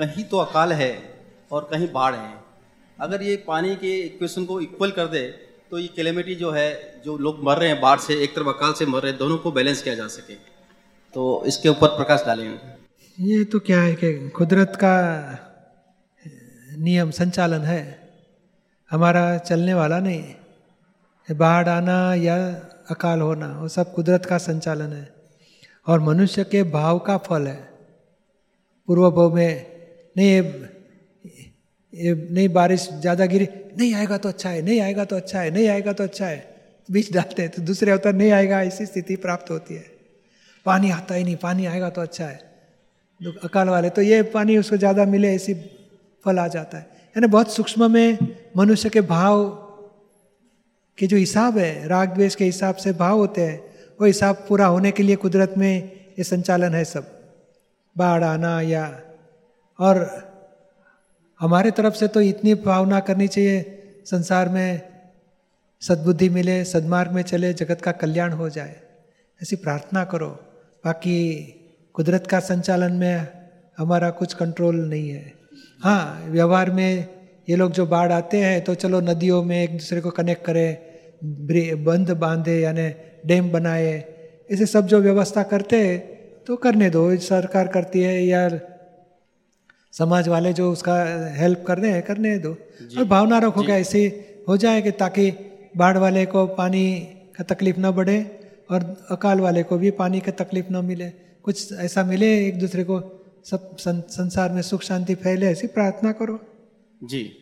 तो अकाल है और कहीं बाढ़ है। अगर ये पानी के इक्वेशन को इक्वल कर दे तो ये कैलेमिटी जो है, जो लोग मर रहे हैं बाढ़ से, एक तरफ़ अकाल से मर रहे हैं, दोनों को बैलेंस किया जा सके। तो इसके ऊपर प्रकाश डालें ये तो क्या है कि कुदरत का नियम संचालन है। हमारा चलने वाला नहीं। बाढ़ आना या अकाल होना, वो सब कुदरत का संचालन है। और मनुष्य के भाव का फल है। पूर्व भाव में नहीं ये, ये नहीं बारिश ज़्यादा गिरी नहीं आएगा तो अच्छा है नहीं आएगा तो अच्छा है नहीं आएगा तो अच्छा है। बीच डालते हैं तो दूसरे अवतार नहीं आएगा ऐसी स्थिति प्राप्त होती है। पानी आता ही नहीं पानी आएगा तो अच्छा है। अकाल वाले तो ये पानी उसको ज़्यादा मिले ऐसी फल आ जाता है। यानी बहुत सूक्ष्म में मनुष्य के भाव के जो हिसाब है राग द्वेष के हिसाब से भाव होते हैं वो हिसाब पूरा होने के लिए कुदरत में ये संचालन है सब। बाढ़ आना या और हमारे तरफ़ से तो इतनी भावना करनी चाहिए, संसार में सद्बुद्धि मिले, सदमार्ग में चले, जगत का कल्याण हो जाए। ऐसी प्रार्थना करो। बाकी कुदरत का संचालन में हमारा कुछ कंट्रोल नहीं है। हाँ व्यवहार में ये लोग जो बाढ़ आते हैं तो चलो नदियों में एक दूसरे को कनेक्ट करें बंद बांधे, यानी डैम बनाए। ऐसे सब जो व्यवस्था करते हैं तो करने दो। सरकार करती है, या समाज वाले जो उसका हेल्प करने रहे हैं करने दो। और भावना रखो क्या ऐसे हो जाए कि ताकि बाढ़ वाले को पानी का तकलीफ़ ना बढ़े और अकाल वाले को भी पानी का तकलीफ़ ना मिले। कुछ ऐसा मिले एक दूसरे को सब संसार में सुख शांति फैले ऐसी प्रार्थना करो। जी।